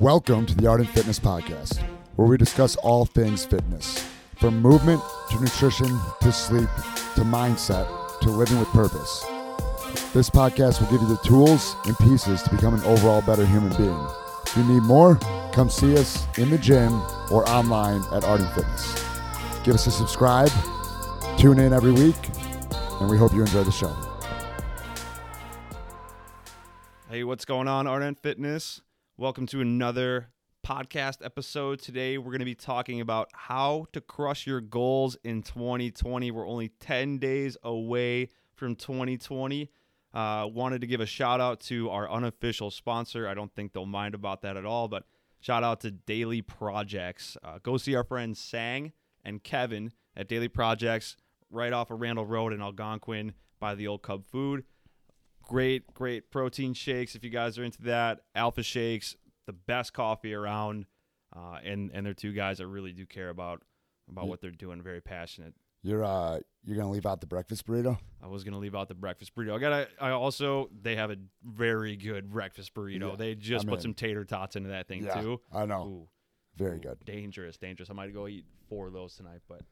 Welcome to the Art and Fitness Podcast, where we discuss all things fitness from movement to nutrition to sleep to mindset to living with purpose. This podcast will give you the tools and pieces to become an overall better human being. If you need more, come see us in the gym or online at Art and Fitness. Give us a subscribe, tune in every week, and we hope you enjoy the show. Hey, what's going on, Art and Fitness? Welcome to another podcast episode. Today, we're going to be talking about how to crush your goals in 2020. We're only 10 days away from 2020. Uh, wanted to give a shout out to our unofficial sponsor. I don't think they'll mind about that at all, but shout out to Daily Projects. Uh, go see our friends Sang and Kevin at Daily Projects right off of Randall Road in Algonquin by the old Cub Food great, great protein shakes if you guys are into that. Alpha shakes, the best coffee around, uh, and and they're two guys that really do care about about Yeah. what they're doing. Very passionate. You're uh you're gonna leave out the breakfast burrito? I was gonna leave out the breakfast burrito. I gotta. I also they have a very good breakfast burrito. Yeah, they just I'm put in. some tater tots into that thing Yeah, too. I know. Ooh, Very ooh, good. Dangerous, dangerous. I might go eat four of those tonight. But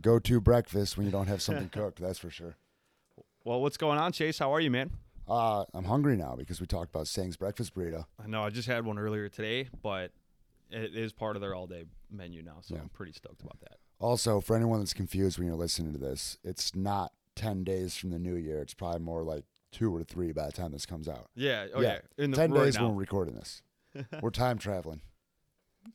Go to breakfast when you don't have something cooked, that's for sure. well, what's going on, Chase? How are you, man? Uh, I'm hungry now because we talked about Sang's breakfast burrito. I know I just had one earlier today, but it is part of their all day menu now, so Yeah. I'm pretty stoked about that. Also, for anyone that's confused when you're listening to this, it's not 10 days from the new year. It's probably more like two or three by the time this comes out. Yeah. Oh Yeah, yeah. In the 10 right days now. when we're recording this. we're time traveling.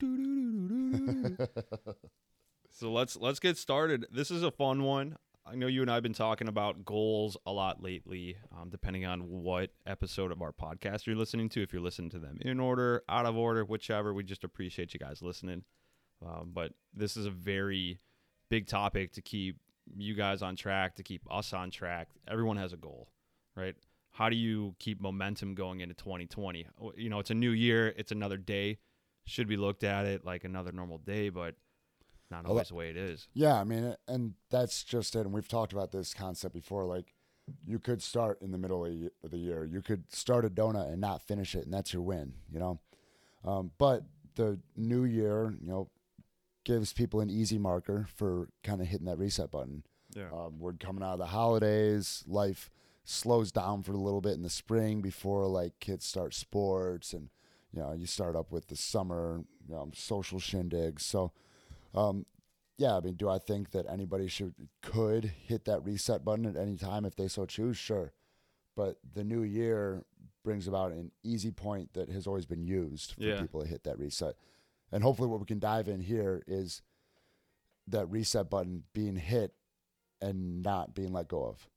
so let's let's get started. This is a fun one. I know you and I have been talking about goals a lot lately, um, depending on what episode of our podcast you're listening to. If you're listening to them in order, out of order, whichever, we just appreciate you guys listening. Um, but this is a very big topic to keep you guys on track, to keep us on track. Everyone has a goal, right? How do you keep momentum going into 2020? You know, it's a new year, it's another day. Should be looked at it like another normal day, but not Well, always the way it is. Yeah, I mean, and that's just it. And we've talked about this concept before. Like, you could start in the middle of of the year. You could start a donut and not finish it, and that's your win, you know? Um, but the new year, you know, gives people an easy marker for kind of hitting that reset button. Yeah. Um, we're coming out of the holidays. Life slows down for a little bit in the spring before like kids start sports and you know you start up with the summer you know, social shindigs. So, um, yeah, I mean, do I think that anybody should could hit that reset button at any time if they so choose? Sure, but the new year brings about an easy point that has always been used for Yeah. people to hit that reset. And hopefully, what we can dive in here is that reset button being hit and not being let go of.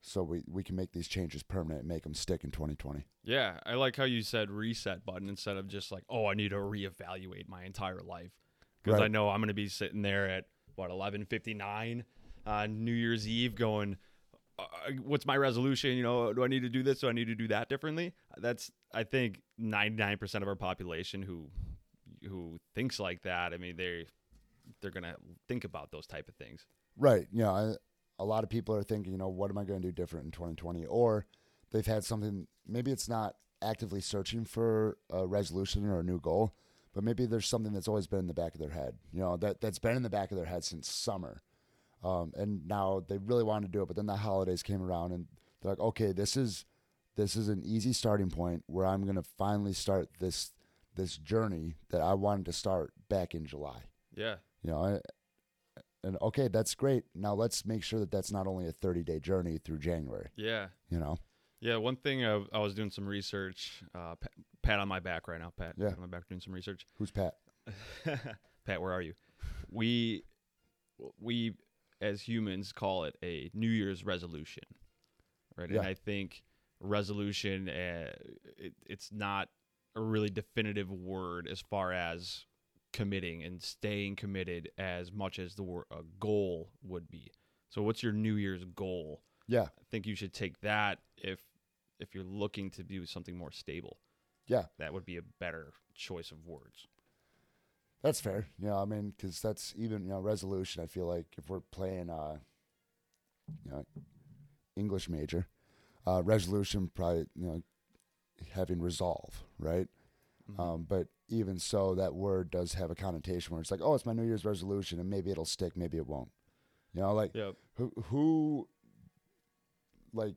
So we, we can make these changes permanent and make them stick in 2020. Yeah, I like how you said reset button instead of just like, oh, I need to reevaluate my entire life because I know I'm going to be sitting there at what 11:59 on New Year's Eve going, uh, what's my resolution? You know, do I need to do this? Do I need to do that differently? That's I think 99% of our population who who thinks like that. I mean, they they're gonna think about those type of things. Right. Know, I, a lot of people are thinking, you know, what am I going to do different in 2020? Or they've had something, maybe it's not actively searching for a resolution or a new goal, but maybe there's something that's always been in the back of their head, you know, that, that's been in the back of their head since summer. Um, and now they really wanted to do it, but then the holidays came around and they're like, okay, this is, this is an easy starting point where I'm going to finally start this, this journey that I wanted to start back in July Yeah. you know I- and okay that's great now let's make sure that that's not only a 30 day journey through january Yeah. you know Yeah, one thing I, I was doing some research. Uh, pat, pat on my back right now, Pat. Yeah. Pat on my back doing some research. who's pat Pat, where are you? We we as humans call it a New Year's resolution, right? Yeah. And I think resolution uh, it, it's not a really definitive word as far as committing and staying committed as much as the word a goal would be. So, what's your New Year's goal? yeah I think you should take that if if you're looking to do something more stable. yeah That would be a better choice of words. that's fair know i mean because that's even you know resolution i feel like if we're playing uh you know english major uh resolution probably you know having resolve right Mm-hmm. Um, but even so, that word does have a connotation where it's like, oh, it's my New Year's resolution, and maybe it'll stick, maybe it won't. You know, like Yep. who who like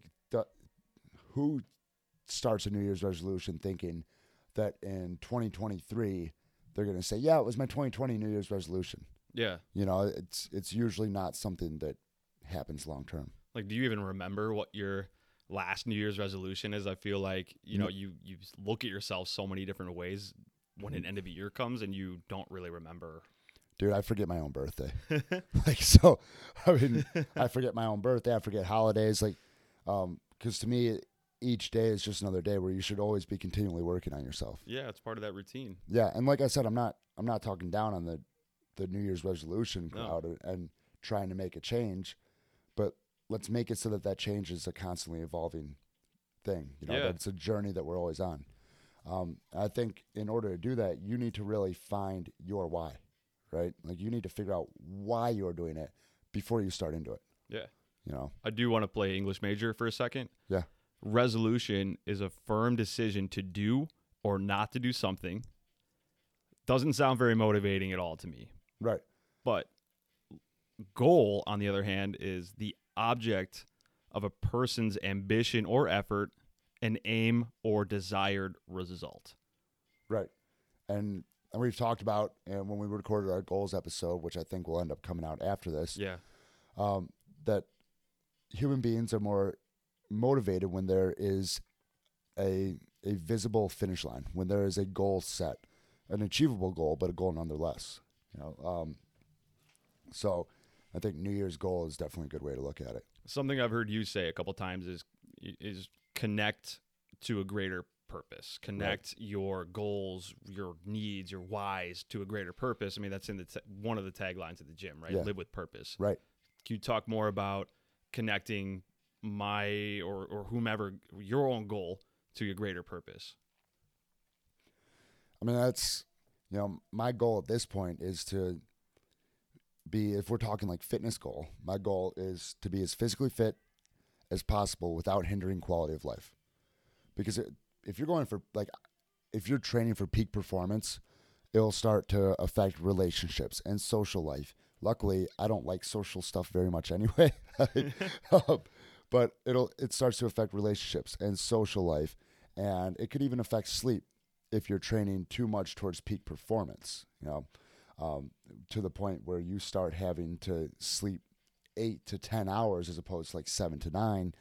who starts a New Year's resolution thinking that in 2023 they're going to say, yeah, it was my 2020 New Year's resolution. Yeah. You know, it's it's usually not something that happens long term. Like, do you even remember what your last New Year's resolution is? I feel like you know you you look at yourself so many different ways when an mm-hmm. end of a year comes, and you don't really remember. Dude, I forget my own birthday. like so, I mean, I forget my own birthday. I forget holidays. Like, um, because to me, each day is just another day where you should always be continually working on yourself. Yeah, it's part of that routine. Yeah, and like I said, I'm not I'm not talking down on the the New Year's resolution No. crowd and, and trying to make a change, but let's make it so that that change is a constantly evolving thing. You know, Yeah. it's a journey that we're always on. Um, I think in order to do that, you need to really find your why, right? Like you need to figure out why you're doing it before you start into it. Yeah. You know, I do want to play English major for a second. Yeah. Resolution is a firm decision to do or not to do something. Doesn't sound very motivating at all to me. right? But goal, on the other hand, is the object of a person's ambition or effort, an aim or desired result. Right. And and we've talked about and when we recorded our goals episode, which I think will end up coming out after this, Yeah. um, that human beings are more motivated when there is a a visible finish line, when there is a goal set, an achievable goal, but a goal nonetheless. You know, um, so I think New Year's goal is definitely a good way to look at it. Something I've heard you say a couple times is is connect to a greater purpose. Connect your goals, your needs, your whys to a greater purpose. I mean, that's in the ta- one of the taglines of the gym, right? Yeah. Live with purpose. Right. Can you talk more about connecting my or or whomever your own goal to your greater purpose? I mean, that's you know, my goal at this point is to be if we're talking like fitness goal, my goal is to be as physically fit as possible without hindering quality of life. Because it, if you're going for like if you're training for peak performance, it'll start to affect relationships and social life. Luckily, I don't like social stuff very much anyway. Um, but it'll it starts to affect relationships and social life and it could even affect sleep if you're training too much towards peak performance, you know, um, to the point where you start having to sleep eight to 10 hours as opposed to like seven to nine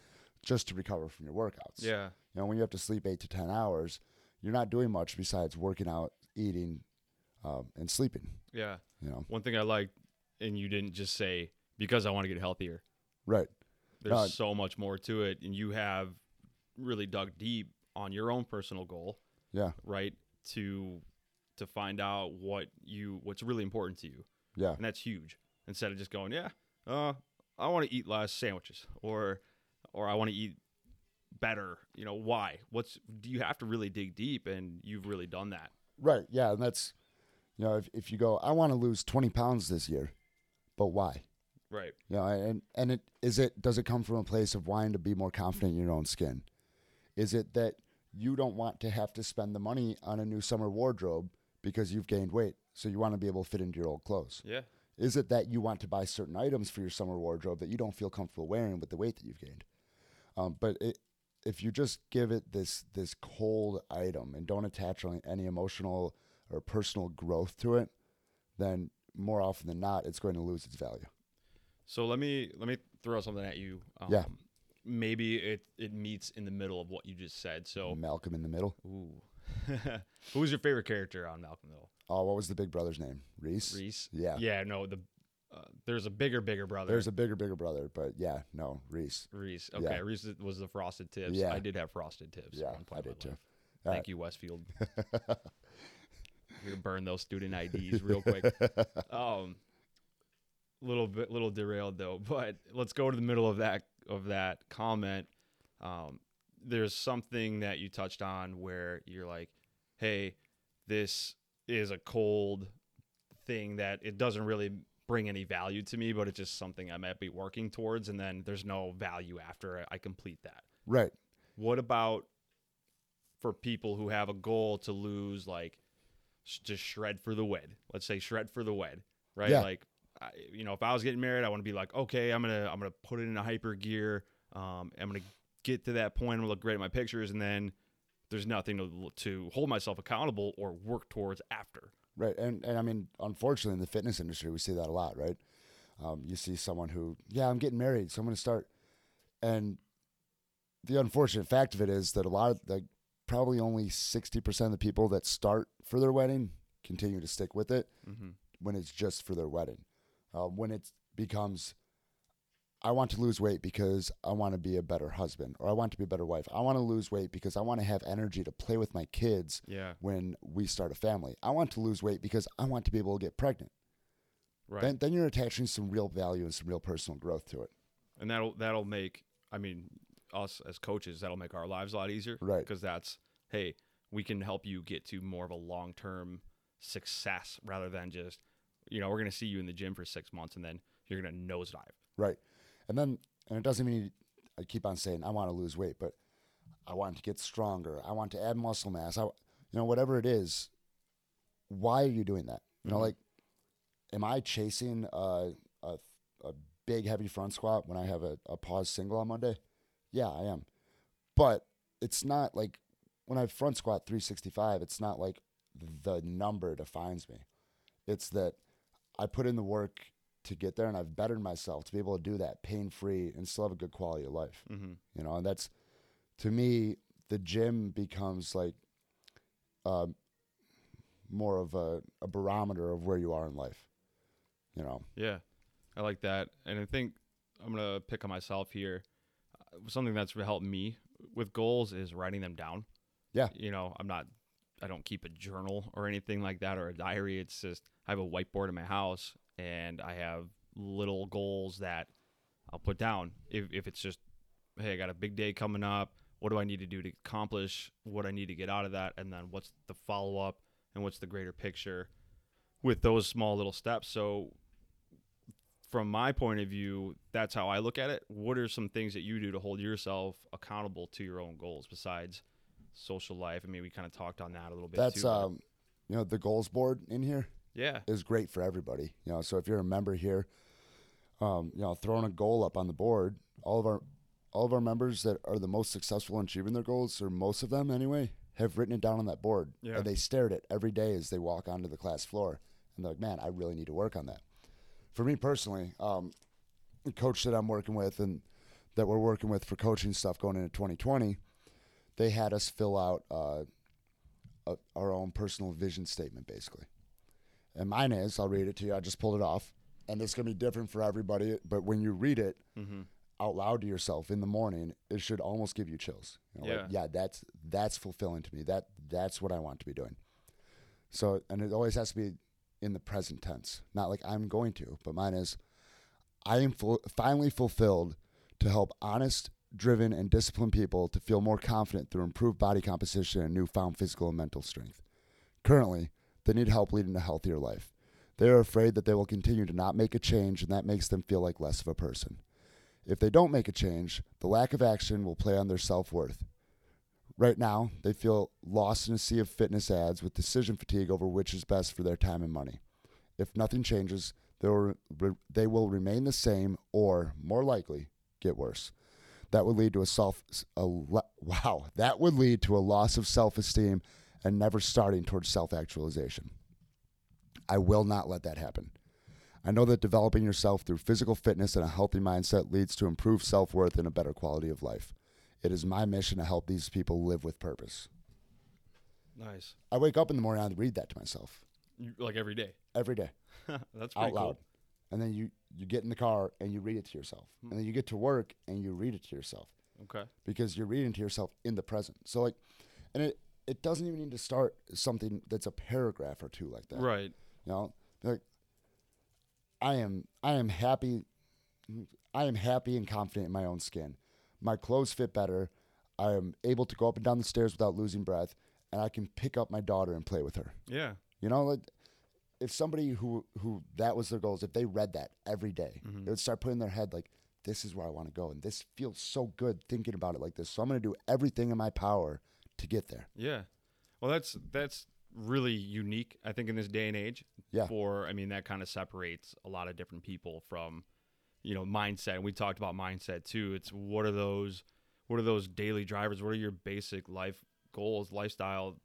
just to recover from your workouts. Yeah. You know, when you have to sleep eight to 10 hours, you're not doing much besides working out, eating, um, and sleeping, Yeah. you know. One thing I liked, and you didn't just say because I want to get healthier. Right. There's No. so much more to it, and you have really dug deep on your own personal goal, Yeah. right? To to find out what you what's really important to you, Yeah. and that's huge. Instead of just going, yeah, uh, I want to eat less sandwiches, or or I want to eat better. You know, why? What's do you have to really dig deep, and you've really done that. Right. Yeah. And that's, you know, if, if you go, I want to lose 20 pounds this year, but why? Right. You know, and and it is it does it come from a place of wanting to be more confident in your own skin? Is it that you don't want to have to spend the money on a new summer wardrobe because you've gained weight, so you want to be able to fit into your old clothes? Yeah. Is it that you want to buy certain items for your summer wardrobe that you don't feel comfortable wearing with the weight that you've gained? Um, but it, if you just give it this this cold item and don't attach any- any emotional or personal growth to it, then more often than not, it's going to lose its value. So let me let me throw something at you. Um, Yeah. Maybe it it meets in the middle of what you just said. So, Malcolm in the middle. ooh, who's your favorite character on Malcolm Middle? Oh, what was the big brother's name? Reese. Reese. Yeah. Yeah. No. The uh, there's a bigger bigger brother. There's a bigger, bigger brother, but yeah, no, Reese. Reese. yeah. Okay. Reese was the frosted tips. Yeah. I did have frosted tips. Yeah, I did too. Thank you, Westfield. We're gonna burn those student IDs real quick. um, little bit, little derailed though. But let's go to the middle of that of that comment. Um, there's something that you touched on where you're like, "Hey, this is a cold thing that it doesn't really bring any value to me, but it's just something I might be working towards, and then there's no value after I complete that." Right. What about for people who have a goal to lose like just shred for the wed. Let's say shred for the wed, right? Yeah. Like you know, if I was getting married, I want to be like, okay, I'm gonna I'm gonna put it in a hyper gear. Um, I'm gonna get to that point. I'm gonna look great in my pictures, and then there's nothing to to hold myself accountable or work towards after. Right, and and I mean, unfortunately, in the fitness industry, we see that a lot, right? Um, you see someone who, yeah, I'm getting married, so I'm going to start, and the unfortunate fact of it is that a lot of like probably only sixty percent of the people that start for their wedding continue to stick with it Mm-hmm. when it's just for their wedding. Uh, when it becomes, I want to lose weight because I want to be a better husband, or I want to be a better wife. I want to lose weight because I want to have energy to play with my kids Yeah, when we start a family. I want to lose weight because I want to be able to get pregnant. right. Then, then you're attaching some real value and some real personal growth to it. and that'll that'll make I mean us as coaches that'll make our lives a lot easier, Right. Because that's hey, we can help you get to more of a long term success rather than just you know we're gonna see you in the gym for six months and then you're gonna nosedive. Right. And then, and it doesn't mean I keep on saying I want to lose weight, but I want to get stronger. I want to add muscle mass. I, you know, whatever it is. Why are you doing that? You know, Mhm. like, am I chasing a, a a big heavy front squat when I have a, a pause single on Monday? Yeah, I am. But it's not like when I front squat 365. It's not like the number defines me. It's that I put in the work to get there and I've bettered myself to be able to do that pain free and still have a good quality of life. Mm-hmm. You know, and that's to me, the gym becomes like um, more of a, a barometer of where you are in life. You know, Yeah, I like that, and I think I'm gonna pick on myself here. Uh, Something that's helped me with goals is writing them down. Yeah. you know, I'm not, I don't keep a journal or anything like that or a diary. It's just I have a whiteboard in my house, and I have little goals that I'll put down. If if it's just, hey, I got a big day coming up. What do I need to do to accomplish what I need to get out of that, and then what's the follow up, and what's the greater picture with those small little steps. So from my point of view, that's how I look at it. What are some things that you do to hold yourself accountable to your own goals besides social life? I mean, we kind of talked on that a little bit. that's too, um, you know, the goals board in here yeah, is great for everybody. You know, so if you're a member here, um, you know, throwing a goal up on the board, all of our all of our members that are the most successful in achieving their goals, or most of them anyway, have written it down on that board. Yeah. And they stare at it every day as they walk onto the class floor. And they're like, man, I really need to work on that. For me personally, um, the coach that I'm working with and that we're working with for coaching stuff going into 2020, they had us fill out uh, a, our own personal vision statement, basically. And mine is, I'll read it to you. I just pulled it off. And it's going to be different for everybody. But when you read it mm-hmm. out loud to yourself in the morning, it should almost give you chills. You know, like, Yeah. yeah, that's that's fulfilling to me. That that's what I want to be doing. So, and it always has to be in the present tense, not like I'm going to. But mine is, I am ful- finally fulfilled to help honest, driven, and disciplined people to feel more confident through improved body composition and newfound physical and mental strength. Currently, they need help leading a healthier life. They are afraid that they will continue to not make a change, and that makes them feel like less of a person. If they don't make a change, the lack of action will play on their self worth. Right now, they feel lost in a sea of fitness ads with decision fatigue over which is best for their time and money. If nothing changes, they will, re- they will remain the same or, more likely, get worse. That would lead to a self a, wow, that would lead to a loss of self-esteem and never starting towards self-actualization. I will not let that happen. I know that developing yourself through physical fitness and a healthy mindset leads to improved self-worth and a better quality of life. It is my mission to help these people live with purpose. nice. I wake up in the morning and I read that to myself You, like every day. every day That's pretty out loud. cool. And then you, you get in the car and you read it to yourself. Hmm. And then you get to work and you read it to yourself Okay. because you're reading to yourself in the present. So like and it it doesn't even need to start something that's a paragraph or two like that. Right. You know, like I am I am happy I am happy and confident in my own skin. My clothes fit better. I am able to go up and down the stairs without losing breath and I can pick up my daughter and play with her. Yeah. You know, like if somebody who who that was their goals, if they read that every day, Mhm. they would start putting in their head like, "This is where I want to go," and this feels so good thinking about it like this. So I'm going to do everything in my power to get there. Yeah. Well, that's that's really unique, I think, in this day and age. Yeah. For I mean, that kind of separates a lot of different people from, you know, mindset. And we talked about mindset too. It's what are those, what are those daily drivers? What are your basic life goals, lifestyle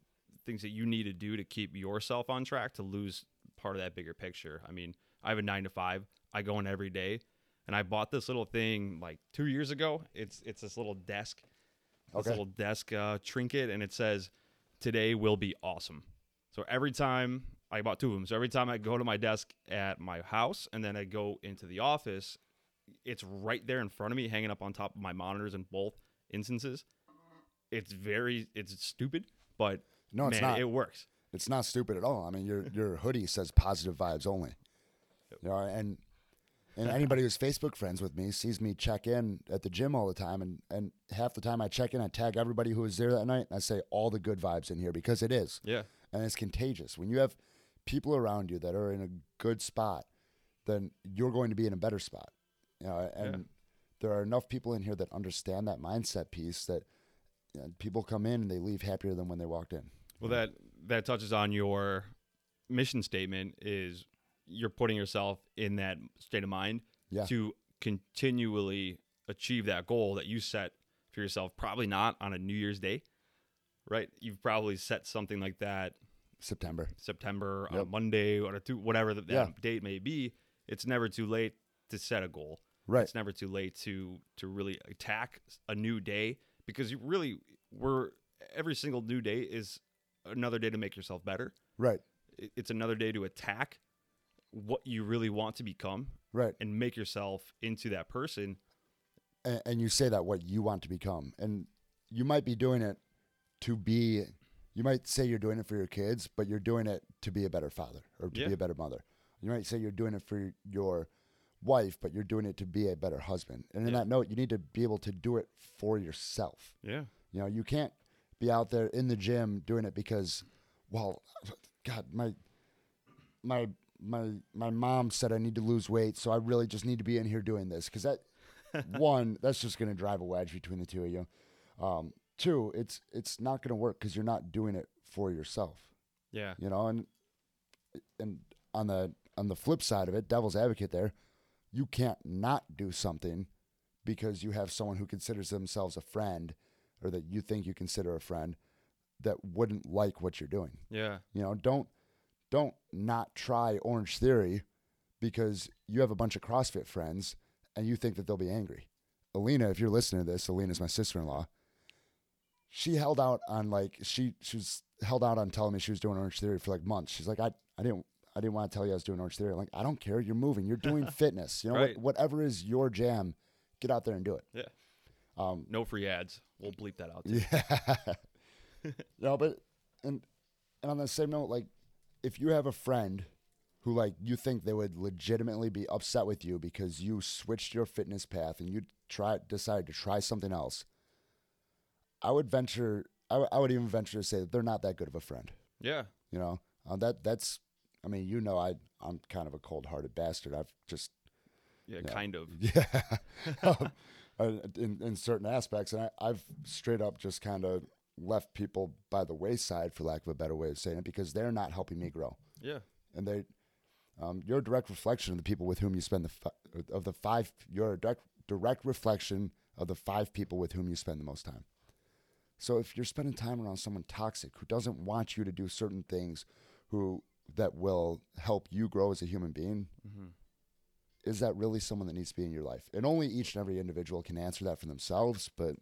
things that you need to do to keep yourself on track to lose part of that bigger picture? I mean, I have a nine to five. I go in every day, and I bought this little thing like two years ago. It's it's this little desk, this Okay. little desk uh, trinket, and it says, "Today will be awesome." So every time I bought two of them. So every time I go to my desk at my house and then I go into the office, it's right there in front of me, hanging up on top of my monitors in both instances. It's very, it's stupid, but No, it's man, not. it works. It's not stupid at all. I mean, your your hoodie says positive vibes only. You know, and and anybody who's Facebook friends with me sees me check in at the gym all the time, and and half the time I check in, I tag everybody who was there that night, and I say all the good vibes in here because it is, Yeah, and it's contagious. When you have people around you that are in a good spot, then you're going to be in a better spot. You know, and Yeah. there are enough people in here that understand that mindset piece that you know, people come in and they leave happier than when they walked in. Well, that that touches on your mission statement. Is you're putting yourself in that state of mind Yeah. to continually achieve that goal that you set for yourself. Probably not on a New Year's Day, right? You've probably set something like that September. September on a Monday or a two, whatever that Yeah. date may be. It's never too late to set a goal. Right. It's never too late to to really attack a new day because you really we're every single new day is another day to make yourself better. Right. It's another day to attack what you really want to become Right. and make yourself into that person. and, and you say that what you want to become and you might be doing it to be you might say you're doing it for your kids but you're doing it to be a better father or to Yeah. be a better mother you might say you're doing it for your wife but you're doing it to be a better husband and in Yeah. that note you need to be able to do it for yourself Yeah. you know you can't be out there in the gym doing it because well god my my my my mom said I need to lose weight, so I really just need to be in here doing this because that one that's just going to drive a wedge between the two of you. Um, two, it's it's not going to work because you're not doing it for yourself, Yeah. you know. And and on the on the flip side of it, devil's advocate there, you can't not do something because you have someone who considers themselves a friend or that you think you consider a friend that wouldn't like what you're doing. Yeah. You know, don't don't not try Orange Theory because you have a bunch of CrossFit friends and you think that they'll be angry. Alina, if you're listening to this, Alina's my sister-in-law. She held out on like she she was held out on telling me she was doing Orange Theory for like months. She's like, I I didn't I didn't want to tell you I was doing Orange Theory. I'm like, I don't care. You're moving. You're doing fitness. You know, Right. what, whatever is your jam, get out there and do it. Yeah. Um, No free ads. We'll bleep that out. Too. yeah. no, but and and on the same note, like if you have a friend who like you think they would legitimately be upset with you because you switched your fitness path and you try decided to try something else, I would venture. I, w- I would even venture to say that they're not that good of a friend. Yeah. You know, uh, that that's. I mean, you know, I I'm kind of a cold-hearted bastard. I've just Yeah. Yeah. Kind of. yeah, um, in in certain aspects, and I, I've straight up just kind of left people by the wayside, for lack of a better way of saying it, because they're not helping me grow, Yeah. and they, um, you're a direct reflection of the people with whom you spend the fi- of the five. You're a direct direct reflection of the five people with whom you spend the most time. So if you're spending time around someone toxic who doesn't want you to do certain things, who that will help you grow as a human being, Mm-hmm. Is that really someone that needs to be in your life? And only each and every individual can answer that for themselves. But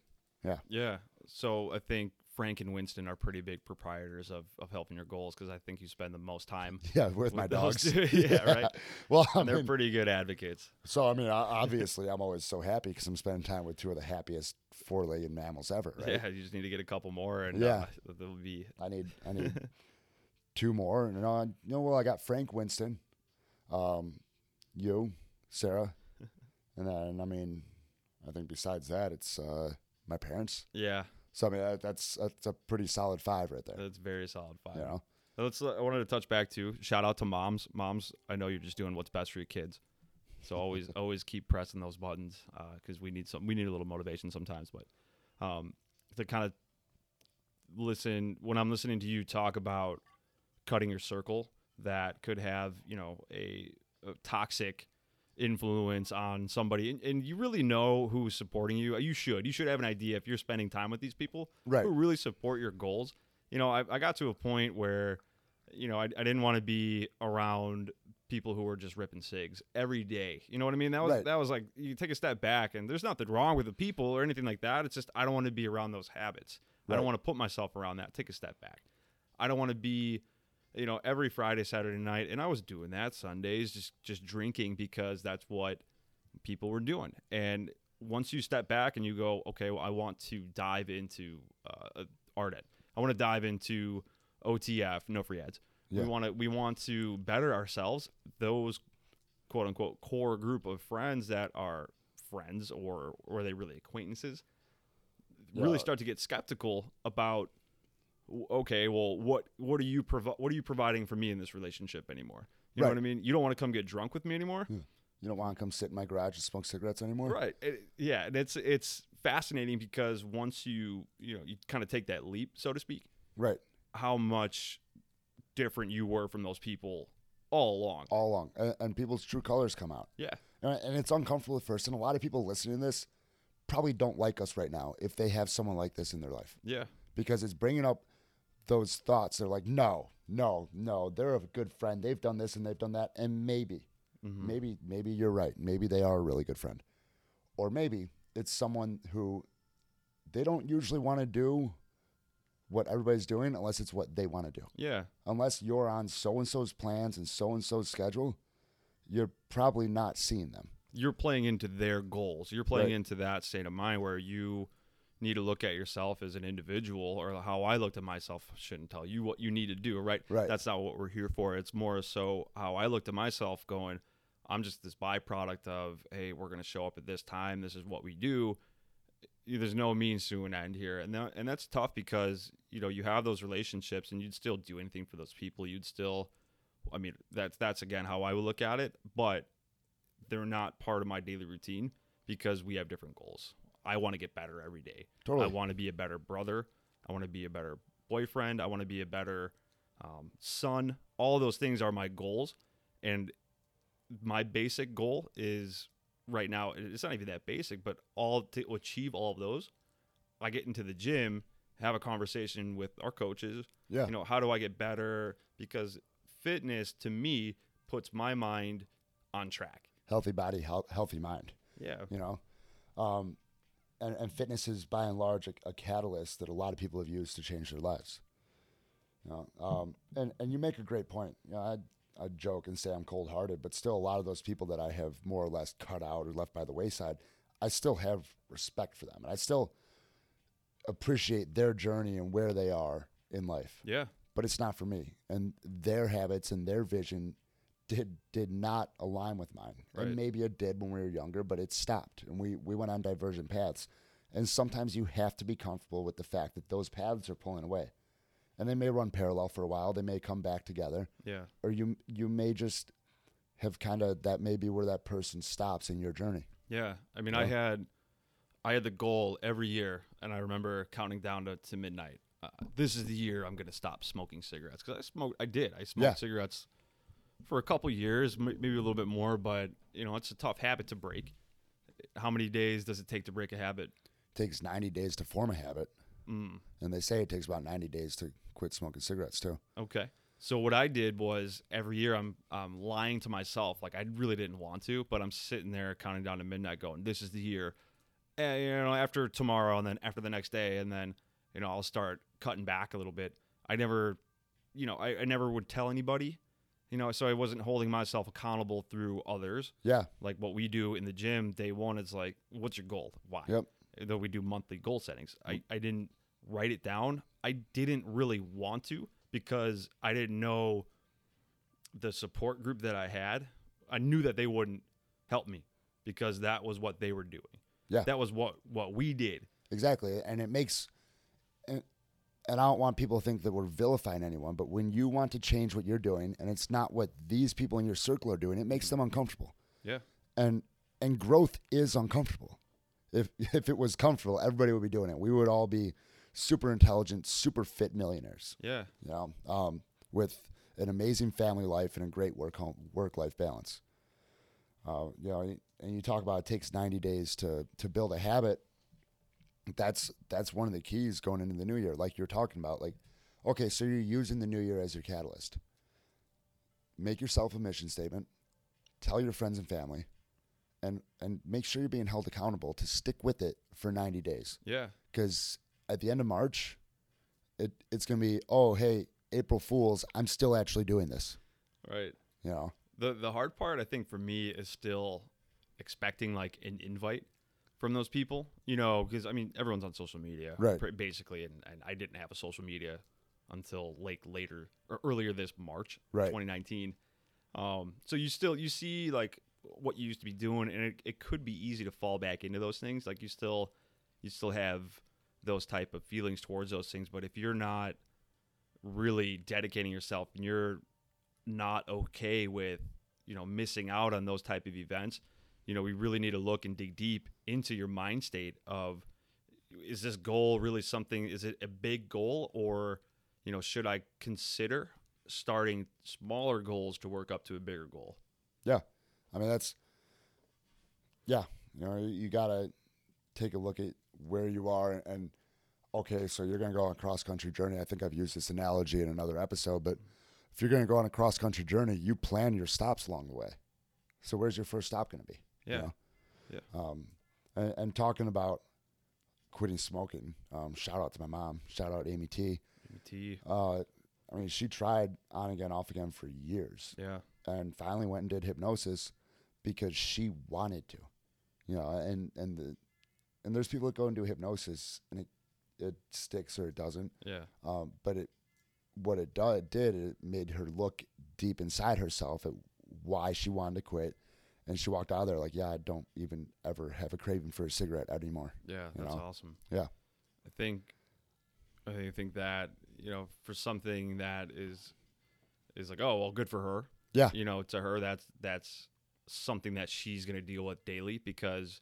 Yeah. Yeah. So I think Frank and Winston are pretty big proprietors of, of helping your goals because I think you spend the most time. yeah, with, my dogs. two. yeah, right. Well, I they're pretty good advocates. so I mean, obviously, I'm always so happy because I'm spending time with two of the happiest four-legged mammals ever. Right? Yeah, you just need to get a couple more, and Yeah. uh, they'll be I need, I need two more. And you know, I- you know, well, I got Frank Winston, um, you, Sarah, and then I mean, I think besides that, it's uh, my parents. yeah. So I mean, that, that's that's a pretty solid five right there. That's very solid five. You know, Let's. I wanted to touch back to shout out to moms. Moms, I know you're just doing what's best for your kids. So always, always keep pressing those buttons because we need some. We need a little motivation sometimes. But um, to kind of listen when I'm listening to you talk about cutting your circle that could have you know a, a toxic influence on somebody and, and you really know who's supporting you. You should. You should have an idea if you're spending time with these people Right. who really support your goals. You know i, I got to a point where you know i, I didn't want to be around people who were just ripping cigs every day. You know what i mean? That was Right. that was like you take a step back and there's nothing wrong with the people or anything like that. It's just i don't want to be around those habits. I don't want to put myself around that. Take a step back. I don't want to be you know every friday saturday night and i was doing that sundays just just drinking because that's what people were doing. And once you step back and you go okay well i want to dive into uh, ardet i want to dive into otf no free ads. Yeah. we want to we want to better ourselves those quote unquote core group of friends that are friends or or are they really acquaintances really start to get skeptical about okay well what what are you provi- what are you providing for me in this relationship anymore you know what i mean you don't want to come get drunk with me anymore hmm. You don't want to come sit in my garage and smoke cigarettes anymore? right It- yeah and it's it's fascinating because once you you know you kind of take that leap so to speak Right. how much different you were from those people all along All along. And, and people's true colors come out. yeah And, and it's uncomfortable at first. And a lot of people listening to this probably don't like us right now if they have someone like this in their life yeah because it's bringing up those thoughts. They're like, no, no, no. They're a good friend. They've done this and they've done that. And maybe, Mhm. maybe, maybe you're right. Maybe they are a really good friend. Or maybe it's someone who they don't usually want to do what everybody's doing unless it's what they want to do. yeah Unless you're on so and so's plans and so and so's schedule, you're probably not seeing them. you're playing into their goals. You're playing Right. into that state of mind where you need to look at yourself as an individual or how I looked at myself shouldn't tell you what you need to do, right? Right. That's not what we're here for. It's more so how I looked at myself going, I'm just this byproduct of, hey, we're going to show up at this time. This is what we do. There's no means to an end here. And that, and that's tough because, you know, you have those relationships and you'd still do anything for those people. You'd still I mean, that's that's again how I would look at it, but they're not part of my daily routine because we have different goals. I want to get better every day. Totally. I want to be a better brother. I want to be a better boyfriend. I want to be a better um, son. All those things are my goals, and my basic goal is right now. It's not even that basic, but all to achieve all of those, I get into the gym, have a conversation with our coaches. Yeah. You know, how do I get better? Because fitness to me puts my mind on track. Healthy body, health, healthy mind. Yeah. you know um, and, and fitness is by and large a, a catalyst that a lot of people have used to change their lives. You know um, and, and you make a great point. You know I, I joke and say i'm cold-hearted but still a lot of those people that i have more or less cut out or left by the wayside i still have respect for them and i still appreciate their journey and where they are in life. Yeah. but it's not for me and their habits and their vision did did not align with mine Right. and maybe it did when we were younger but it stopped and we we went on divergent paths and sometimes you have to be comfortable with the fact that those paths are pulling away and they may run parallel for a while they may come back together Yeah. or you you may just have kind of that may be where that person stops in your journey Yeah. I mean, I had I had the goal every year, and I remember counting down to, to midnight. Uh, this is the year I'm going to stop smoking cigarettes because I smoked. I did. I smoked Yeah. cigarettes for a couple years, maybe a little bit more, but you know, it's a tough habit to break. How many days does it take to break a habit? takes 90 days to form a habit Mm. and they say it takes about 90 days to quit smoking cigarettes too Okay. So what I did was every year I'm um, lying to myself, like I really didn't want to, but I'm sitting there counting down to midnight, going, "This is the year." And, you know, after tomorrow, and then after the next day, and then you know I'll start cutting back a little bit. I never, you know, I, I never would tell anybody, you know, so I wasn't holding myself accountable through others. yeah Like what we do in the gym, day one is like, "What's your goal? Why?" Yep. Though we do monthly goal settings, I, mm. I didn't write it down. I didn't really want to because I didn't know the support group that I had. I knew that they wouldn't help me because that was what they were doing. Yeah. That was what what we did. Exactly, and it makes, and I don't want people to think that we're vilifying anyone, but when you want to change what you're doing, and it's not what these people in your circle are doing, it makes them uncomfortable, Yeah. and and growth is uncomfortable. If if it was comfortable, everybody would be doing it. We would all be super intelligent, super fit millionaires. Yeah. You know, um, with an amazing family life and a great work home work life balance. Uh, you know, and you talk about it takes 90 days to to build a habit. That's that's one of the keys going into the new year, like you're talking about. Like, okay, so you're using the new year as your catalyst. Make yourself a mission statement. Tell your friends and family, and and make sure you're being held accountable to stick with it for 90 days. Yeah. Because at the end of March, it it's gonna be oh hey April Fools, I'm still actually doing this. Right. You know. The the hard part I think for me is still expecting like an invite from those people. You know, because I mean everyone's on social media, Right. pr- Basically, and, and I didn't have a social media until like later or earlier this March, Right. 2019. Um, so you still you see like what you used to be doing, and it, it could be easy to fall back into those things. Like you still you still have those type of feelings towards those things, but if you're not really dedicating yourself and you're not okay with you know missing out on those type of events you know we really need to look and dig deep into your mind state of is this goal really something is it a big goal or you know should i consider starting smaller goals to work up to a bigger goal Yeah, I mean that's yeah. You know, you gotta take a look at where you are and okay, so you're gonna go on a cross country journey. I think I've used this analogy in another episode, but if you're gonna go on a cross country journey, you plan your stops along the way. So where's your first stop gonna be? You yeah know? Yeah. Um, and, and talking about quitting smoking. Um, shout out to my mom. Shout out Amy T. T. Uh, I mean, she tried on again, off again for years yeah and finally went and did hypnosis because she wanted to, you know, and and the and there's people that go and do hypnosis and it it sticks or it doesn't, yeah um, but it what it do, it did it made her look deep inside herself at why she wanted to quit, and she walked out of there like, yeah, I don't even ever have a craving for a cigarette anymore. yeah that's know? awesome Yeah. i think- I think that you know for something that is is like oh well good for her Yeah. you know to her that's that's something that she's going to deal with daily because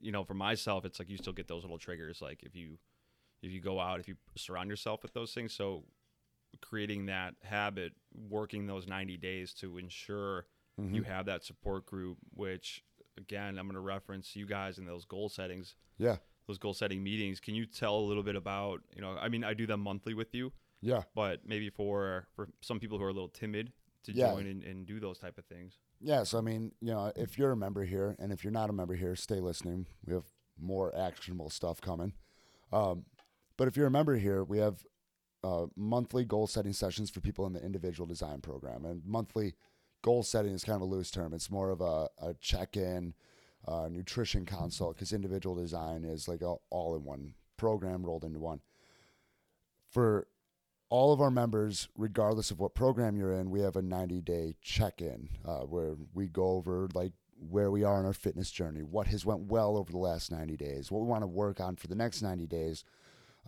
you know for myself it's like you still get those little triggers like if you if you go out if you surround yourself with those things so creating that habit working those 90 days to ensure Mm-hmm. you have that support group which again i'm going to reference you guys in those goal settings Yeah, those goal setting meetings can you tell a little bit about you know i mean i do them monthly with you yeah, but maybe for for some people who are a little timid to Yeah. join and, and do those type of things yeah. So I mean, you know, if you're a member here, and if you're not a member here, stay listening. We have more actionable stuff coming. Um, but if you're a member here, we have uh, monthly goal setting sessions for people in the individual design program. And monthly goal setting is kind of a loose term. It's more of a, a check in, uh, nutrition consult, because individual design is like a all in one program rolled into one. For all of our members, regardless of what program you're in, we have a 90 day check in uh, where we go over like where we are in our fitness journey, what has went well over the last 90 days, what we want to work on for the next 90 days,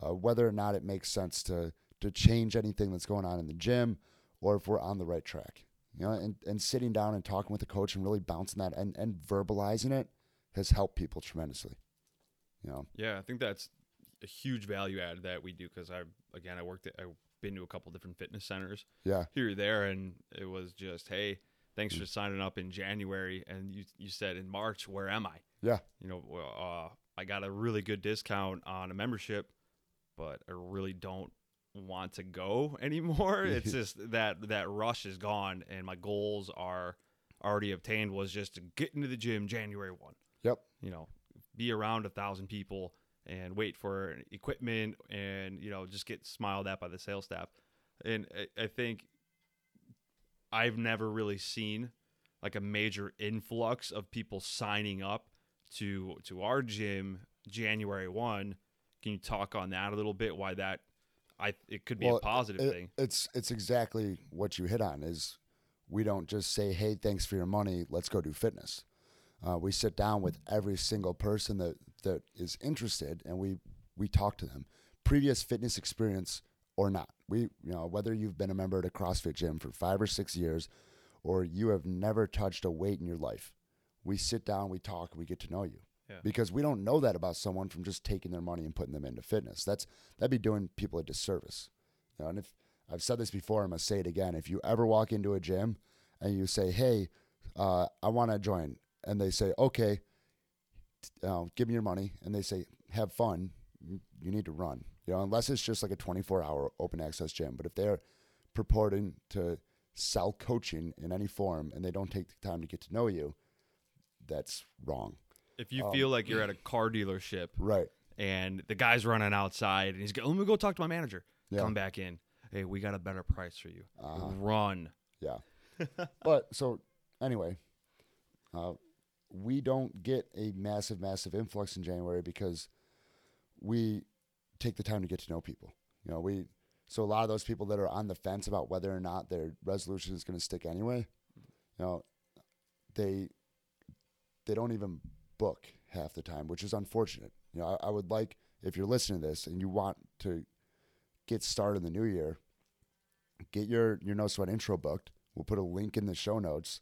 uh, whether or not it makes sense to to change anything that's going on in the gym, or if we're on the right track. You know, and, and sitting down and talking with the coach and really bouncing that and, and verbalizing it has helped people tremendously. You know, Yeah, I think that's a huge value add that we do because I again I worked at I've been to a couple different fitness centers yeah, here or there, and it was just hey, thanks Mm. for signing up in January, and you you said in March where am I? yeah, You know, uh, I got a really good discount on a membership, but I really don't want to go anymore. it's just that that rush is gone, and my goals are already obtained. Was just to get into the gym January one yep, you know, be around a thousand people and wait for equipment and, you know, just get smiled at by the sales staff. And I, I think I've never really seen like a major influx of people signing up to to our gym January 1. Can you talk on that a little bit why that I it could be Well, a positive it- thing. It's it's exactly what you hit on. Is we don't just say, "Hey, thanks for your money. Let's go do fitness." Uh, we sit down with every single person that that is interested, and we we talk to them, previous fitness experience or not. We you know whether you've been a member at a CrossFit gym for five or six years, or you have never touched a weight in your life. We sit down, we talk, we get to know you. Yeah. Because we don't know that about someone from just taking their money and putting them into fitness. That's that'd be doing people a disservice. You know, and if I've said this before, I'm gonna say it again. If you ever walk into a gym and you say, "Hey, uh, I want to join," and they say, "Okay, uh, give me your money," and they say, "Have fun," you need to run. You know, unless it's just like a 24 hour open access gym. But if they're purporting to sell coaching in any form and they don't take the time to get to know you, that's wrong. If you Um, feel like you're at a car dealership Right. and the guy's running outside and he's going, let me go talk to my manager. Yeah. Come back in. Hey, we got a better price for you. Uh-huh. Run. Yeah. but so anyway, uh, we don't get a massive, massive influx in January because we take the time to get to know people. You know, we so a lot of those people that are on the fence about whether or not their resolution is going to stick anyway, you know, they they don't even book half the time, which is unfortunate. You know, I, I would like if you're listening to this and you want to get started in the new year, get your your no sweat intro booked. We'll put a link in the show notes,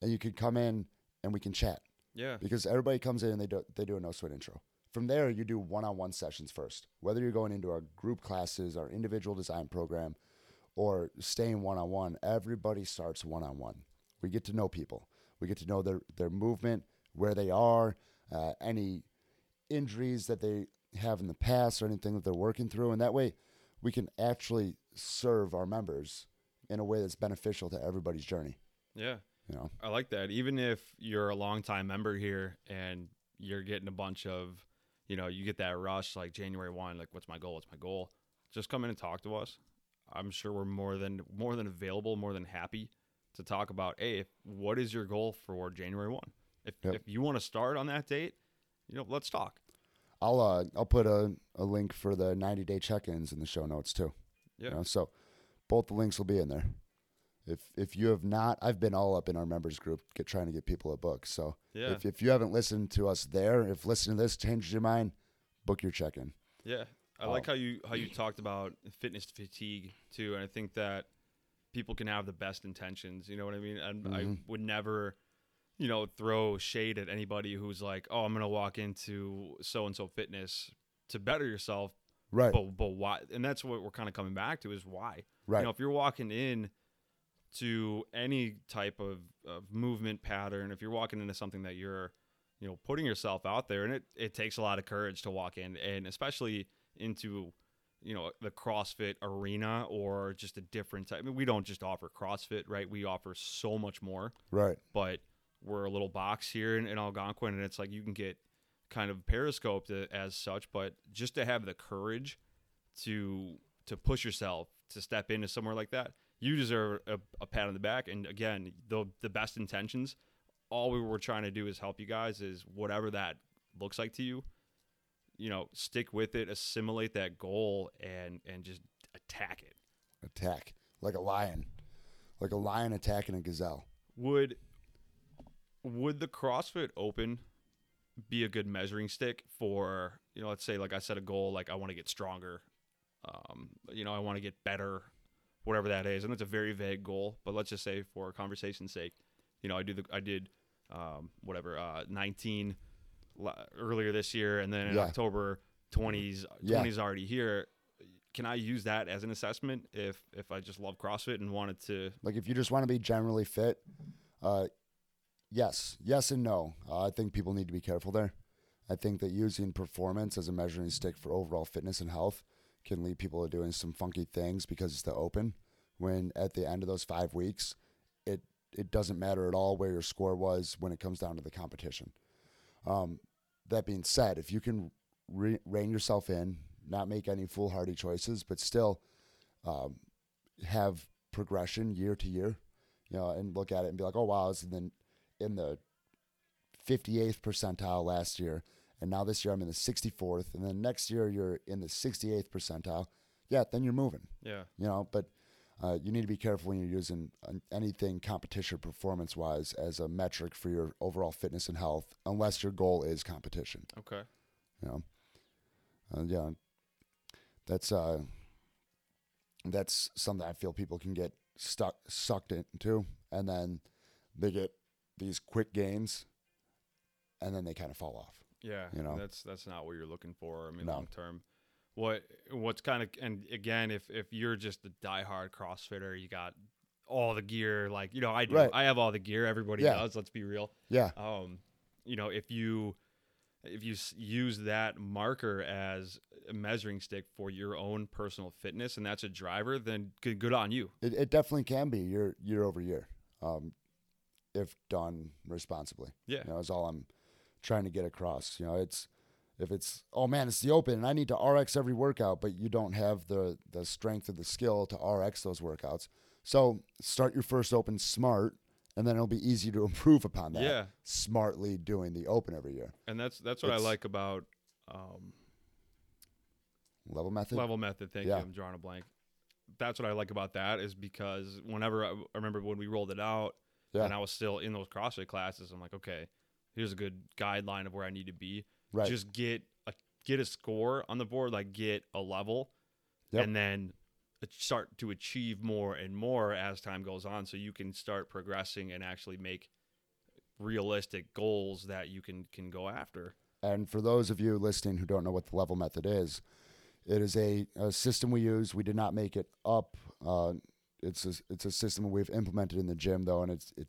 and you can come in and we can chat Yeah. because everybody comes in and they do they do a no sweat intro. From there, you do one on one sessions first. Whether you're going into our group classes, our individual design program, or staying one on one, everybody starts one on one. We get to know people. We get to know their their movement, where they are, uh, any injuries that they have in the past, or anything that they're working through, and that way we can actually serve our members in a way that's beneficial to everybody's journey. Yeah. You know, I like that. Even if you're a longtime member here and you're getting a bunch of, you know, you get that rush like January one, like what's my goal? What's my goal? Just come in and talk to us. I'm sure we're more than more than available, more than happy to talk about. Hey, what is your goal for January one? If Yep. if you want to start on that date, you know, let's talk. I'll uh, I'll put a, a link for the 90 day check ins in the show notes too. Yeah. You know, so both the links will be in there. If if you have not, I've been all up in our members group, get trying to get people a book. So Yeah. if if you haven't listened to us there, if listening to this changes your mind, book your check in. Yeah, I Oh. like how you how you talked about fitness fatigue too, and I think that people can have the best intentions. You know what I mean? And I Mhm. would never, you know, throw shade at anybody who's like, "Oh, I'm gonna walk into so and so fitness to better yourself," Right. but but why? And that's what we're kind of coming back to is why. right. You know, if you're walking in to any type of, of movement pattern, if you're walking into something that you're, you know, putting yourself out there, and it, it takes a lot of courage to walk in, and especially into, you know, the CrossFit arena or just a different type. I mean, we don't just offer CrossFit, right? We offer so much more, right. but we're a little box here in, in Algonquin, and it's like you can get kind of periscoped as such, but just to have the courage to to push yourself to step into somewhere like that, you deserve a, a pat on the back. And again, the the best intentions. All we were trying to do is help you guys. Is whatever that looks like to you, you know, stick with it, assimilate that goal, and and just attack it. Attack like a lion, like a lion attacking a gazelle. Would would the CrossFit Open be a good measuring stick for you know? Let's say, like I set a goal, like I want to get stronger. Um, you know, I want to get better, whatever that is, and it's a very vague goal. But let's just say, for conversation's sake, you know, I do the I did um, whatever uh, 19 earlier this year, and then in Yeah. October 20s Yeah. 20s already here. Can I use that as an assessment if if I just love CrossFit and wanted to? Like if you just want to be generally fit, uh, yes, yes and no. Uh, I think people need to be careful there. I think that using performance as a measuring stick for overall fitness and health can lead people to doing some funky things because it's the open. When at the end of those five weeks, it it doesn't matter at all where your score was when it comes down to the competition. Um, that being said, if you can re- rein yourself in, not make any foolhardy choices, but still um, have progression year to year, you know, and look at it and be like, oh wow, I in the, in the 58th percentile last year, and now this year I'm in the 64th, and then next year you're in the 68th percentile. Yeah, then you're moving, Yeah. you know. But uh, you need to be careful when you're using uh, anything competition performance wise as a metric for your overall fitness and health, unless your goal is competition. Okay. You know, uh, yeah, that's uh, that's something I feel people can get stuck sucked into, and then they get these quick gains, and then they kind of fall off. Yeah, You know? that's that's not what you're looking for. I mean, No. long term. What what's kind of and again, if if you're just a diehard CrossFitter, you got all the gear. Like you know, I do. Right. I have all the gear. Everybody Yeah. does. Let's be real. Yeah, Um, you know, if you if you use that marker as a measuring stick for your own personal fitness, and that's a driver, then good good on you. it, it definitely can be year year over year, um, if done responsibly. Yeah. You know, is all I'm trying to get across. You know, it's if it's oh man, it's the open and I need to RX every workout, but you don't have the the strength or the skill to RX those workouts. So start your first open smart, and then it'll be easy to improve upon that. Yeah. Smartly doing the open every year. And that's that's what I like about um, Level method. level method. Thank Yeah. you. I'm drawing a blank. That's what I like about that is because whenever I, I remember when we rolled it out Yeah. and I was still in those CrossFit classes, I'm like, okay, here's a good guideline of where I need to be. Right. Just get a get a score on the board, like get a level, Yep. and then start to achieve more and more as time goes on, so you can start progressing and actually make realistic goals that you can can go after. And for those of you listening who don't know what the level method is, it is a, a system we use. We did not make it up. Uh, it's a, it's a system we've implemented in the gym though, and it's it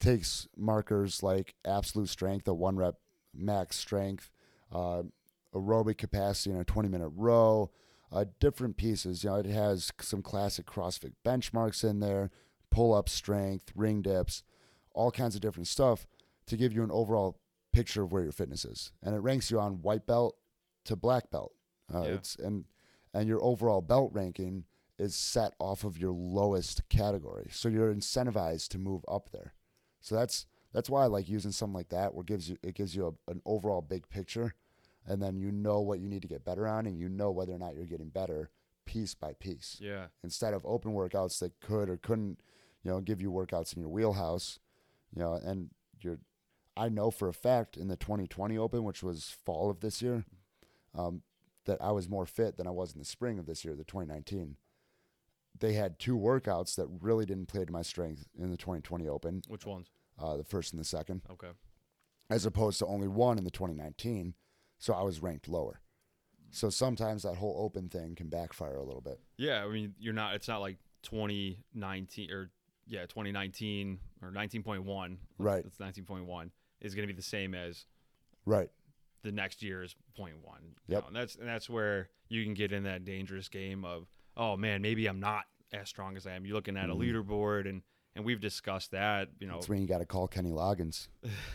takes markers like absolute strength, a one rep max strength, uh, aerobic capacity in a 20 minute row, uh, different pieces. You know, it has some classic CrossFit benchmarks in there, pull up strength, ring dips, all kinds of different stuff to give you an overall picture of where your fitness is, and it ranks you on white belt to black belt. Uh, Yeah. It's and and your overall belt ranking is set off of your lowest category, so you're incentivized to move up there. So that's that's why I like using something like that, where it gives you it gives you a, an overall big picture, and then you know what you need to get better on, and you know whether or not you're getting better piece by piece Yeah, instead of open workouts that could or couldn't, you know, give you workouts in your wheelhouse, you know, and you're, I know for a fact in the 2020 Open, which was fall of this year, um, that I was more fit than I was in the spring of this year, the 2019. They had two workouts that really didn't play to my strength in the 2020 Open, which ones? uh, the first and the second, Okay. as opposed to only one in the 2019. So I was ranked lower. So sometimes that whole open thing can backfire a little bit. Yeah, I mean, you're not. It's not like 2019 or yeah, 2019 or 19.1. Right. It's 19.1 is going to be the same as Right. the next year's point one. you Yep. know, and that's and that's where you can get in that dangerous game of oh man, maybe I'm not as strong as I am. You're looking at a Mhm. leaderboard and and we've discussed that. You know, That's when you got to call Kenny Loggins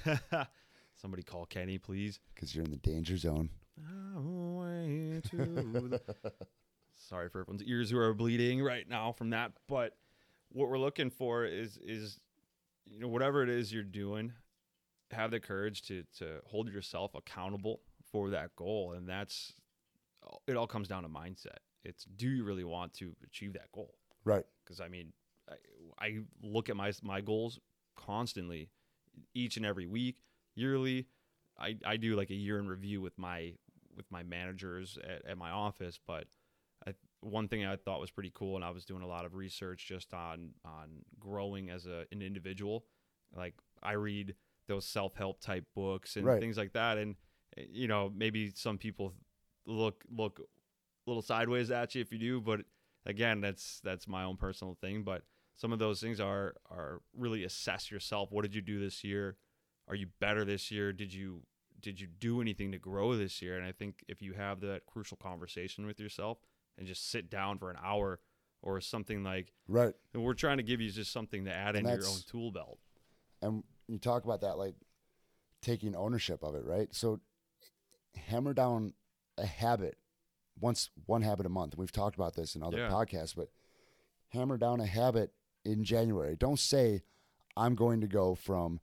somebody call Kenny, please. because you're in the danger zone. Highway to the- Sorry for everyone's ears who are bleeding right now from that, but what we're looking for is is you know whatever it is you're doing, have the courage to to hold yourself accountable for that goal, and that's it. All comes down to mindset. It's do you really want to achieve that goal? Right. because I mean, I, I look at my my goals constantly, each and every week, yearly. I, I do like a year in review with my with my managers at, at my office. But I, one thing I thought was pretty cool, and I was doing a lot of research just on on growing as a, an individual. Like I read those self help type books and Right. things like that, and eh, you know maybe some people look look little sideways at you if you do, but again, that's that's my own personal thing. But some of those things are are really assess yourself. What did you do this year? Are you better this year? Did you did you do anything to grow this year? And I think if you have that crucial conversation with yourself and just sit down for an hour or something like Right. and we're trying to give you just something to add And into your own tool belt. And you talk about that like taking ownership of it, right? So hammer down a habit once one habit a month. We've talked about this in other Yeah. podcasts, but hammer down a habit in January. Don't say I'm going to go from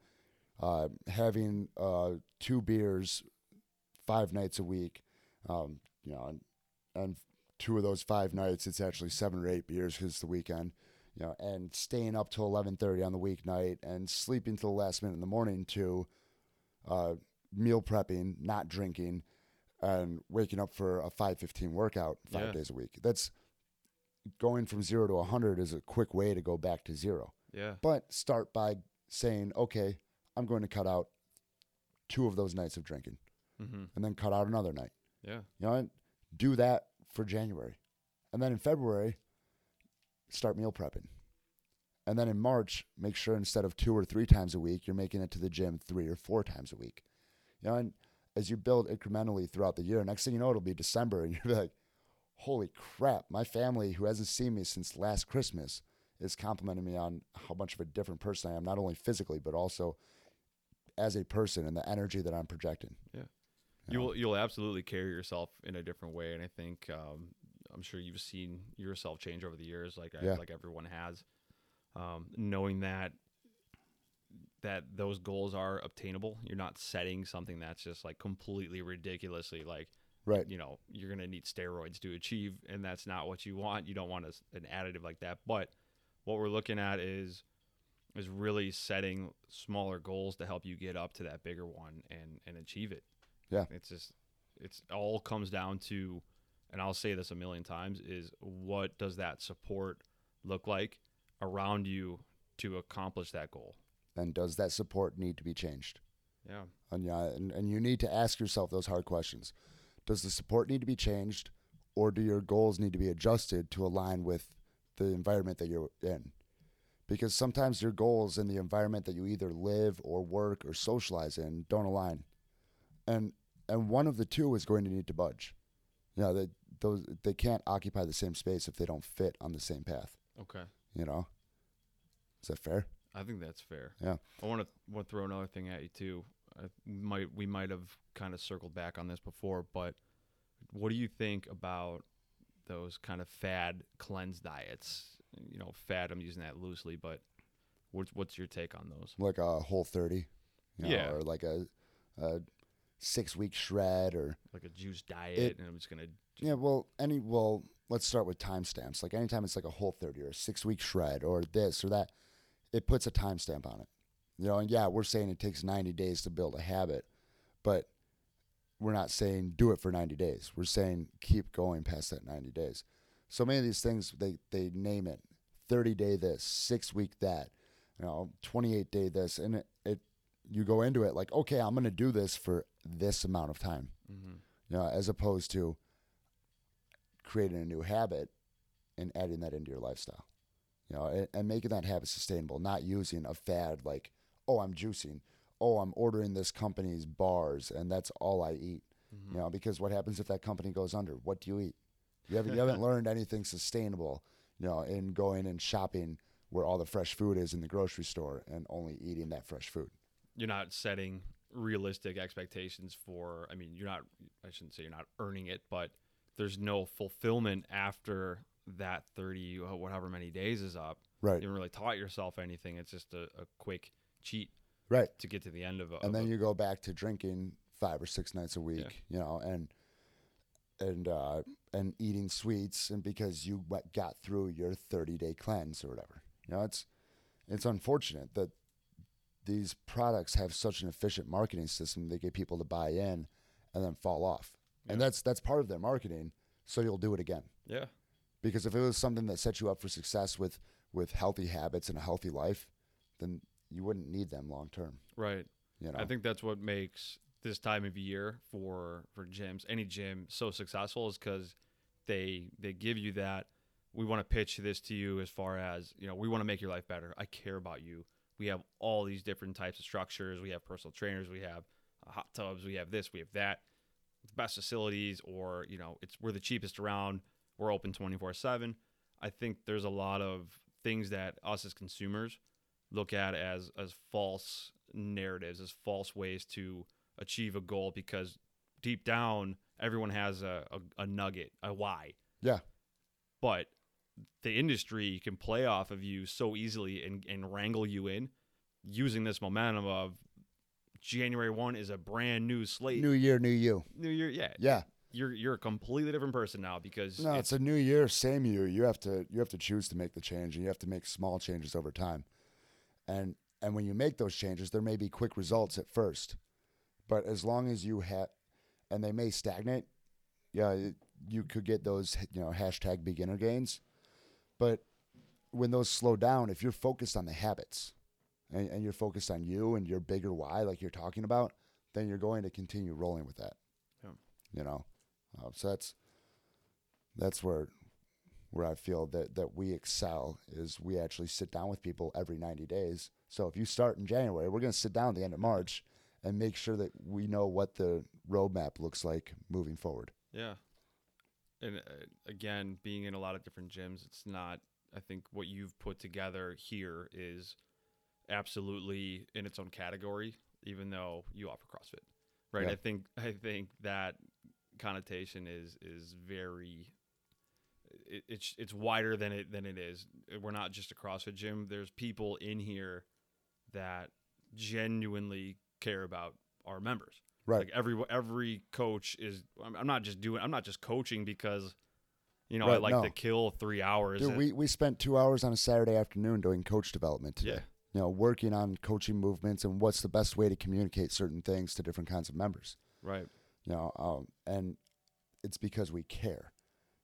uh, having uh, two beers five nights a week, um, you know, and, and two of those five nights it's actually seven or eight beers because it's the weekend, you know, and staying up till eleven thirty on the weeknight and sleeping till the last minute in the morning to uh, meal prepping, not drinking, and waking up for a five fifteen workout five Yeah. days a week. That's going from zero to hundred is a quick way to go back to zero. Yeah. But start by saying, okay, I'm going to cut out two of those nights of drinking. Mm-hmm. and then cut out another night. Yeah. You know, do that for January. And then in February, start meal prepping. And then in March, make sure instead of two or three times a week, you're making it to the gym three or four times a week. You know, and as you build incrementally throughout the year, next thing you know, it'll be December and you'll be like, holy crap, my family who hasn't seen me since last Christmas is complimenting me on how much of a different person I am, not only physically, but also as a person and the energy that I'm projecting. Yeah. you you'll you'll absolutely carry yourself in a different way, and I think um, I'm sure you've seen yourself change over the years, like I- like everyone has. Um, knowing that that those goals are obtainable, you're not setting something that's just like completely ridiculously like Right. you know you're gonna need steroids to achieve, and that's not what you want. You don't want a, an additive like that. But what we're looking at is is really setting smaller goals to help you get up to that bigger one and and achieve it. Yeah. It's just it's all comes down to and I'll say this a million times is what does that support look like around you to accomplish that goal? And does that support need to be changed? Yeah. And, yeah, and, and you need to ask yourself those hard questions. Does the support need to be changed, or do your goals need to be adjusted to align with the environment that you're in? Because sometimes your goals and the environment that you either live or work or socialize in don't align, and and one of the two is going to need to budge. You know, they those they can't occupy the same space if they don't fit on the same path. Okay. You know, is that fair? I think that's fair. Yeah. I want to want to throw another thing at you too. I might we might have kind of circled back on this before, but what do you think about those kind of fad cleanse diets? You know, fad. I'm using that loosely, but what's what's your take on those? like a whole 30 you know, Yeah. or like a, a six week shred or Like a juice diet, It- and I'm just gonna. yeah well any well let's start with timestamps like anytime it's like a whole 30 or a six week shred or this or that it puts a timestamp on it. You know and yeah we're saying it takes 90 days to build a habit but we're not saying do it for 90 days. We're saying keep going past that 90 days. So many of these things they they name it 30 day this six week that you know 28 day this and it, it you go into it like okay i'm going to do this for this amount of time. Mm-hmm. you know, as opposed to creating a new habit and adding that into your lifestyle, you know, and, and making that habit sustainable, not using a fad like, oh, I'm juicing, oh, I'm ordering this company's bars and that's all I eat, Mm-hmm. you know, because what happens if that company goes under? What do you eat? You haven't, you haven't learned anything sustainable, you know, in going and shopping where all the fresh food is in the grocery store and only eating that fresh food. You're not setting realistic expectations for. I mean, you're not. I shouldn't say you're not earning it, but there's no fulfillment after that 30, uh, whatever many days is up. Right. You haven't really taught yourself anything. It's just a, a quick cheat Right. to get to the end of it and then a- you go back to drinking five or six nights a week, you know, and and uh, and eating sweets, and because you got through your thirty day cleanse or whatever, you know, it's it's unfortunate that these products have such an efficient marketing system they get people to buy in and then fall off, and that's that's part of their marketing, so you'll do it again. yeah. Because if it was something that set you up for success with with healthy habits and a healthy life, then you wouldn't need them long term. Right. You know, I think that's what makes this time of year for for gyms, any gym, so successful is because they they give you that. We want to pitch this to you as far as you know. We want to make your life better. I care about you. We have all these different types of structures. We have personal trainers. We have uh, hot tubs. We have this. We have that. The best facilities, or you know, it's we're the cheapest around. We're open twenty four seven. I think there's a lot of things that us as consumers look at as as false narratives, as false ways to achieve a goal because deep down everyone has a, a, a nugget, a why. Yeah. But the industry can play off of you so easily and, and wrangle you in using this momentum of January one is a brand new slate. new year, new you. New year, yeah. Yeah. You're you're a completely different person now because No, it's a new year, same year. You have to you have to choose to make the change, and you have to make small changes over time. And and when you make those changes, there may be quick results at first, but as long as you have, and they may stagnate. Yeah, it, you could get those you know hashtag beginner gains, but when those slow down, if you're focused on the habits, and, and you're focused on you and your bigger why, like you're talking about, then you're going to continue rolling with that. Yeah. You know, uh, so that's that's where where I feel that that we excel is we actually sit down with people every 90 days. So if you start in January, we're going to sit down at the end of March and make sure that we know what the roadmap looks like moving forward. Yeah. And uh, again, being in a lot of different gyms, it's not. I think what you've put together here is absolutely in its own category, even though you offer CrossFit, right? Yeah. I think I think that connotation is is very. It, it's it's wider than it than it is. We're not just a CrossFit gym. There's people in here that genuinely care about our members. Right. Like every every coach is. I'm, not just doing. I'm not just coaching because, you know, I like no. to kill three hours. Dude, and- we, we spent two hours on a Saturday afternoon doing coach development today. yeah, You know, working on coaching movements and what's the best way to communicate certain things to different kinds of members. right. You know, um, and it's because we care.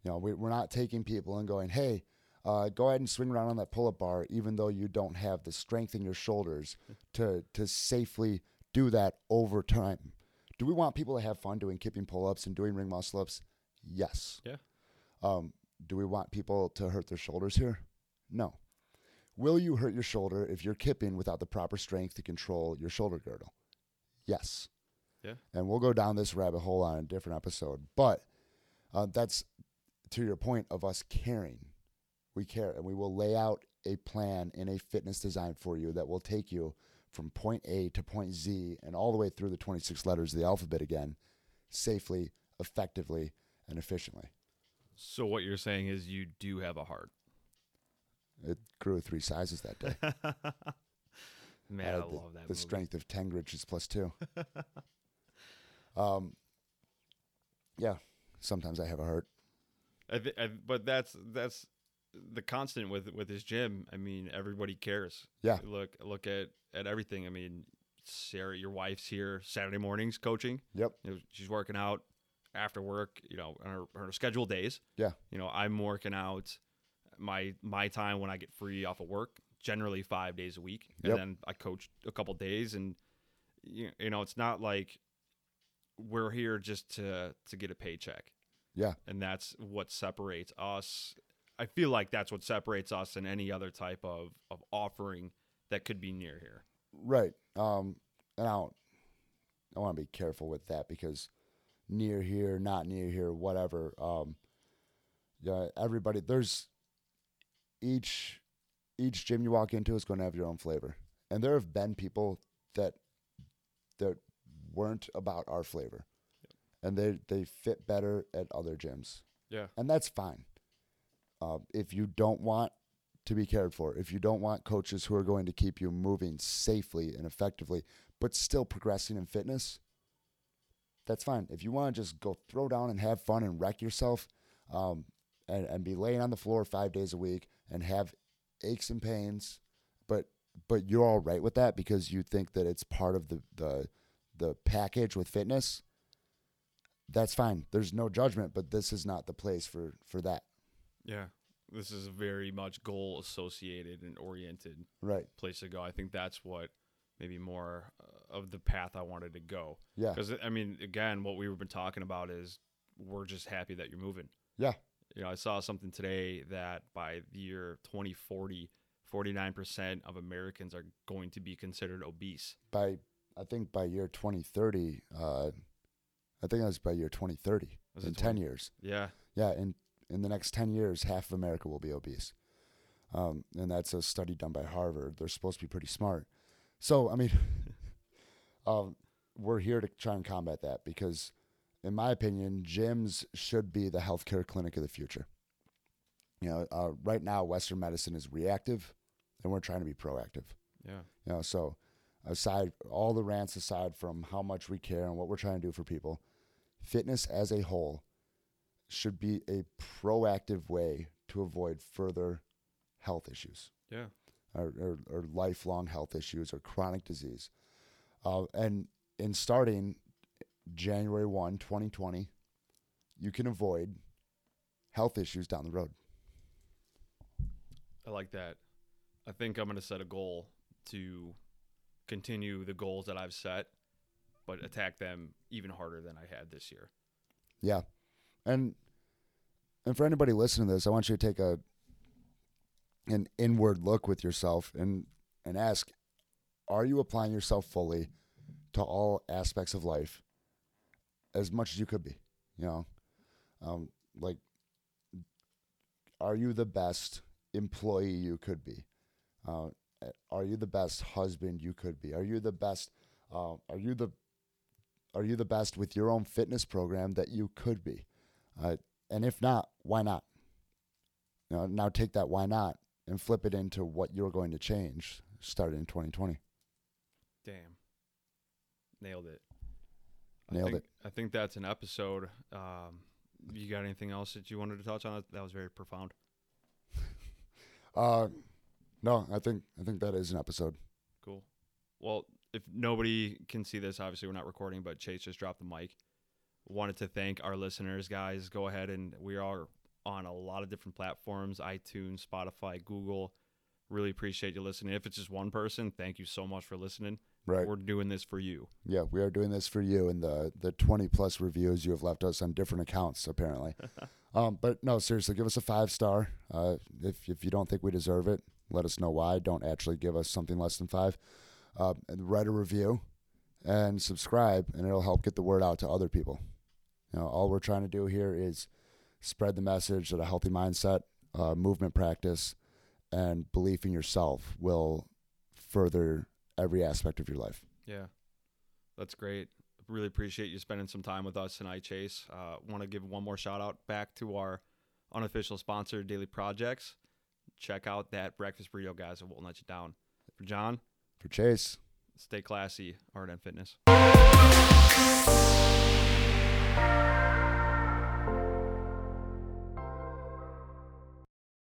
You know, we, we're not taking people and going, hey, uh, go ahead and swing around on that pull-up bar, even though you don't have the strength in your shoulders to to safely do that over time. Do we want people to have fun doing kipping pull-ups and doing ring muscle ups? Yes. Yeah. Um, do we want people to hurt their shoulders here? No. Will you hurt your shoulder if you're kipping without the proper strength to control your shoulder girdle? Yes. Yeah. And we'll go down this rabbit hole on a different episode. But uh, that's to your point of us caring. We care and we will lay out a plan in a fitness design for you that will take you from point A to point Z and all the way through the 26 letters of the alphabet again safely, effectively, and efficiently. So what you're saying is you do have a heart. It grew three sizes that day. Man, I I, love the, that. the movie. strength of 10 Grinches plus two. um, yeah, sometimes I have a heart. I th- I, but that's that's the constant with with his gym. I mean, everybody cares. Yeah. Look look at at everything. I mean, Sarah, your wife's here Saturday mornings coaching. Yep. You know, she's working out after work. You know, on her, her scheduled days. Yeah. You know, I'm working out my my time when I get free off of work. Generally five days a week, and Yep. then I coach a couple days, and you you know, it's not like we're here just to to get a paycheck Yeah. and that's what separates us. I feel like that's what separates us and any other type of, of offering that could be near here. Right. Um, and I don't, I want to be careful with that because near here, not near here, whatever. Um, yeah, everybody, there's each, each gym you walk into is going to have your own flavor. And there have been people that, that weren't about our flavor and they, they fit better at other gyms. Yeah. and that's fine. Uh, if you don't want to be cared for, if you don't want coaches who are going to keep you moving safely and effectively, but still progressing in fitness, that's fine. If you want to just go throw down and have fun and wreck yourself, um, and and be laying on the floor five days a week and have aches and pains, but but you're all right with that because you think that it's part of the the the package with fitness that's fine. There's no judgment, but this is not the place for for that. Yeah. This is a very much goal associated and oriented Right. place to go. I think that's what maybe more uh, of the path I wanted to go. Yeah. Because, I mean, again, what we've been talking about is we're just happy that you're moving. Yeah. You know, I saw something today that by the year 2040, 49% of Americans are going to be considered obese. By I think by year 2030, uh, I think that's by year 2030. Was in 10 years. Yeah. Yeah. In in the next 10 years, half of America will be obese. Um, and that's a study done by Harvard. They're supposed to be pretty smart. So I mean, um, we're here to try and combat that because, in my opinion, gyms should be the healthcare clinic of the future. You know, uh, right now Western medicine is reactive, and we're trying to be proactive. Yeah. You know, so aside all the rants aside from how much we care and what we're trying to do for people, fitness as a whole should be a proactive way to avoid further health issues Yeah. or, or, or lifelong health issues or chronic disease. Uh, and in starting January 1, 2020, you can avoid health issues down the road. I like that. I think I'm going to set a goal to continue the goals that I've set but attack them even harder than I had this year. Yeah. And and for anybody listening to this, I want you to take a an inward look with yourself and and ask are you applying yourself fully to all aspects of life as much as you could be, you know? Um like are you the best employee you could be? Uh, are you the best husband you could be? Are you the best uh, are you the are you the best with your own fitness program that you could be? Uh, and if not, why not? You know, now take that why not and flip it into what you're going to change starting in 2020. Damn. Nailed it. Nailed I think, it. I think that's an episode. Um, you got anything else that you wanted to touch on? That was very profound. Uh, no, I think I think that is an episode. Cool. Well, if nobody can see this, obviously we're not recording, but Chase just dropped the mic. Wanted to thank our listeners, guys. Go ahead and we are on a lot of different platforms iTunes, Spotify, Google. Really appreciate you listening. If it's just one person, thank you so much for listening. Right. We're doing this for you. Yeah, we are doing this for you and the the 20 plus reviews you have left us on different accounts apparently. um, but no, seriously, give us a five star. Uh, if if you don't think we deserve it, let us know why. Don't actually give us something less than five. Uh, and write a review and subscribe, and it'll help get the word out to other people. You know, all we're trying to do here is spread the message that a healthy mindset, uh, movement practice, and belief in yourself will further every aspect of your life. Yeah, that's great. Really appreciate you spending some time with us tonight, Chase. Uh, Want to give one more shout out back to our unofficial sponsor, Daily Projects. Check out that breakfast burrito, guys. It won't let you down. For John, For Chase. stay classy, art and fitness.